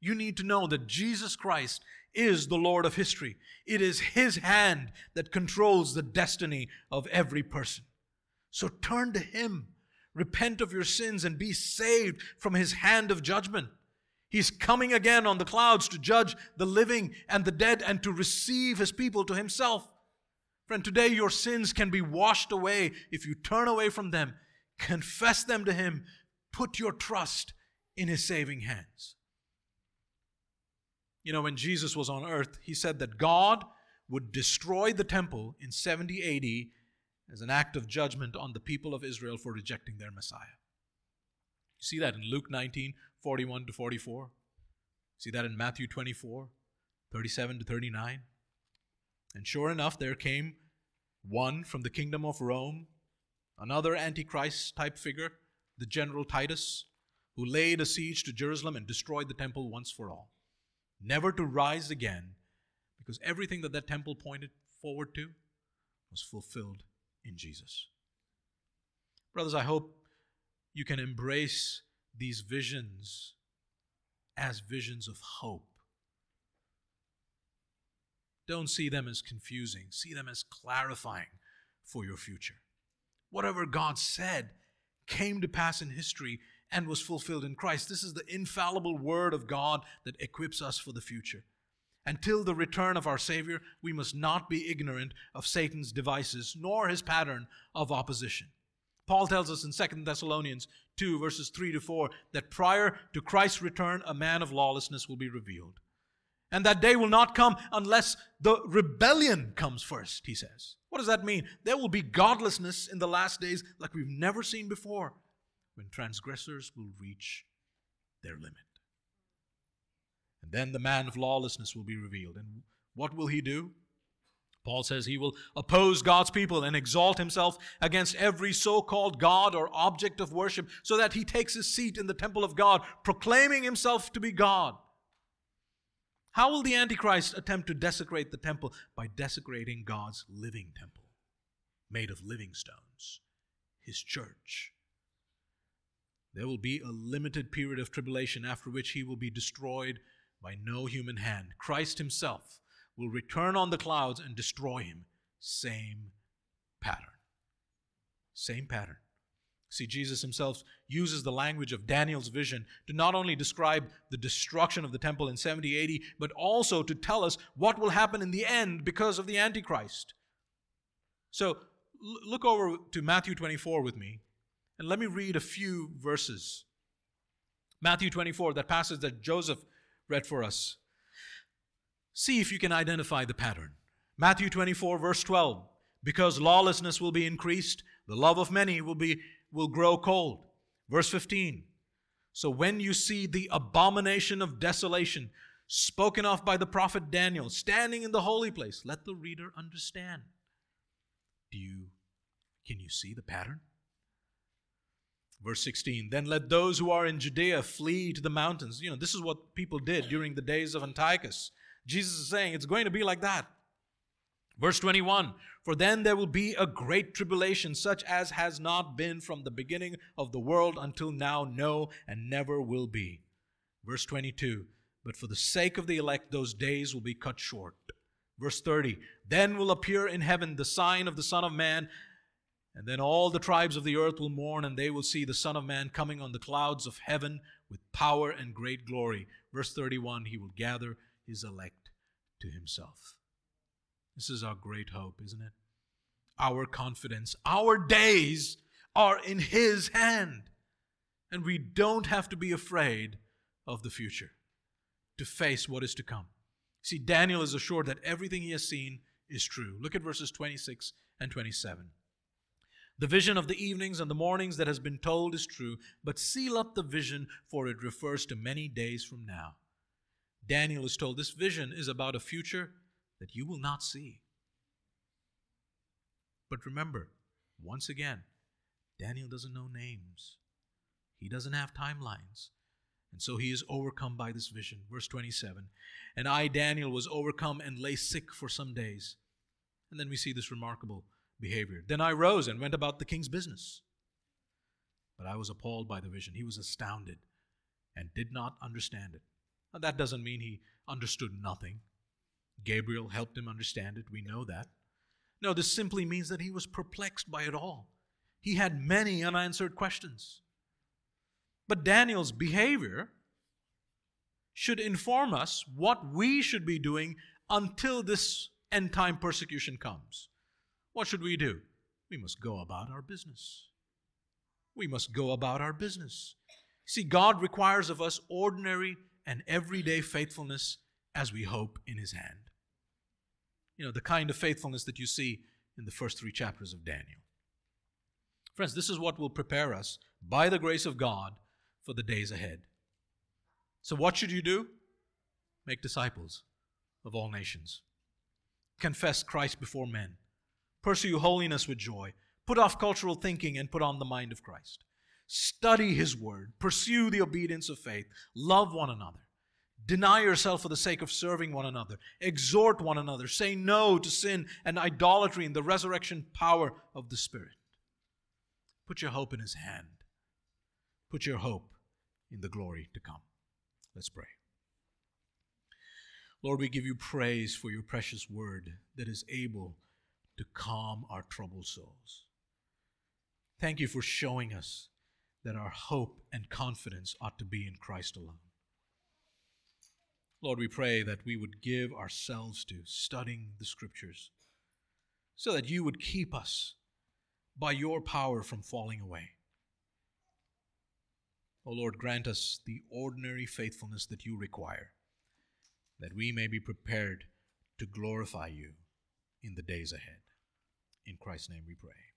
you need to know that Jesus Christ is the Lord of history. It is his hand that controls the destiny of every person. So turn to him, repent of your sins, and be saved from his hand of judgment. He's coming again on the clouds to judge the living and the dead and to receive his people to himself. Friend, today your sins can be washed away if you turn away from them, confess them to Him, put your trust in His saving hands. You know, when Jesus was on earth, He said that God would destroy the temple in 70 AD as an act of judgment on the people of Israel for rejecting their Messiah. You see that in Luke 19 41 to 44. See that in Matthew 24 37 to 39. And sure enough, there came one from the kingdom of Rome, another Antichrist type figure, the general Titus, who laid a siege to Jerusalem and destroyed the temple once for all, never to rise again, because everything that that temple pointed forward to was fulfilled in Jesus. Brothers, I hope you can embrace these visions as visions of hope. Don't see them as confusing, see them as clarifying for your future. Whatever God said came to pass in history and was fulfilled in Christ. This is the infallible word of God that equips us for the future. Until the return of our Savior, we must not be ignorant of Satan's devices nor his pattern of opposition. Paul tells us in 2 Thessalonians 2, verses 3 to 4, that prior to Christ's return, a man of lawlessness will be revealed. And that day will not come unless the rebellion comes first, he says. What does that mean? There will be godlessness in the last days like we've never seen before, when transgressors will reach their limit. And then the man of lawlessness will be revealed. And what will he do? Paul says he will oppose God's people and exalt himself against every so called God or object of worship so that he takes his seat in the temple of God, proclaiming himself to be God. How will the Antichrist attempt to desecrate the temple? By desecrating God's living temple, made of living stones, his church. There will be a limited period of tribulation after which he will be destroyed by no human hand. Christ himself will return on the clouds and destroy him. Same pattern. Same pattern. See, Jesus himself uses the language of Daniel's vision to not only describe the destruction of the temple in 70 AD, but also to tell us what will happen in the end because of the Antichrist. So look over to Matthew 24 with me, and let me read a few verses. Matthew 24, that passage that Joseph read for us. See if you can identify the pattern. Matthew 24, verse 12. Because lawlessness will be increased, the love of many will, be, will grow cold. Verse 15. So when you see the abomination of desolation spoken of by the prophet Daniel standing in the holy place, let the reader understand. Do you can you see the pattern? Verse 16, then let those who are in Judea flee to the mountains. You know, this is what people did during the days of Antiochus. Jesus is saying it's going to be like that. Verse 21 For then there will be a great tribulation, such as has not been from the beginning of the world until now, no, and never will be. Verse 22 But for the sake of the elect, those days will be cut short. Verse 30 Then will appear in heaven the sign of the Son of Man and then all the tribes of the earth will mourn, and they will see the Son of Man coming on the clouds of heaven with power and great glory. Verse 31 He will gather his elect to himself. This is our great hope, isn't it? Our confidence. Our days are in his hand. And we don't have to be afraid of the future to face what is to come. See, Daniel is assured that everything he has seen is true. Look at verses 26 and 27. The vision of the evenings and the mornings that has been told is true, but seal up the vision, for it refers to many days from now. Daniel is told this vision is about a future that you will not see. But remember, once again, Daniel doesn't know names, he doesn't have timelines. And so he is overcome by this vision. Verse 27 And I, Daniel, was overcome and lay sick for some days. And then we see this remarkable behavior. Then I rose and went about the king's business. But I was appalled by the vision. He was astounded and did not understand it. Now, that doesn't mean he understood nothing. Gabriel helped him understand it. We know that. No, this simply means that he was perplexed by it all. He had many unanswered questions. But Daniel's behavior should inform us what we should be doing until this end time persecution comes. What should we do? We must go about our business. we must go about our business. See, God requires of us ordinary and everyday faithfulness as we hope in His hand. You know, the kind of faithfulness that you see in the first three chapters of Daniel. Friends, this is what will prepare us, by the grace of God, for the days ahead. So, what should you do? Make disciples of all nations. Confess Christ before men. Pursue holiness with joy. Put off cultural thinking and put on the mind of Christ. Study His Word. Pursue the obedience of faith. Love one another. Deny yourself for the sake of serving one another. Exhort one another. Say no to sin and idolatry in the resurrection power of the Spirit. Put your hope in His hand. Put your hope in the glory to come. Let's pray. Lord, we give you praise for your precious word that is able to calm our troubled souls. Thank you for showing us that our hope and confidence ought to be in Christ alone. Lord, we pray that we would give ourselves to studying the Scriptures so that you would keep us by your power from falling away. O oh Lord, grant us the ordinary faithfulness that you require, that we may be prepared to glorify you in the days ahead. In Christ's name we pray.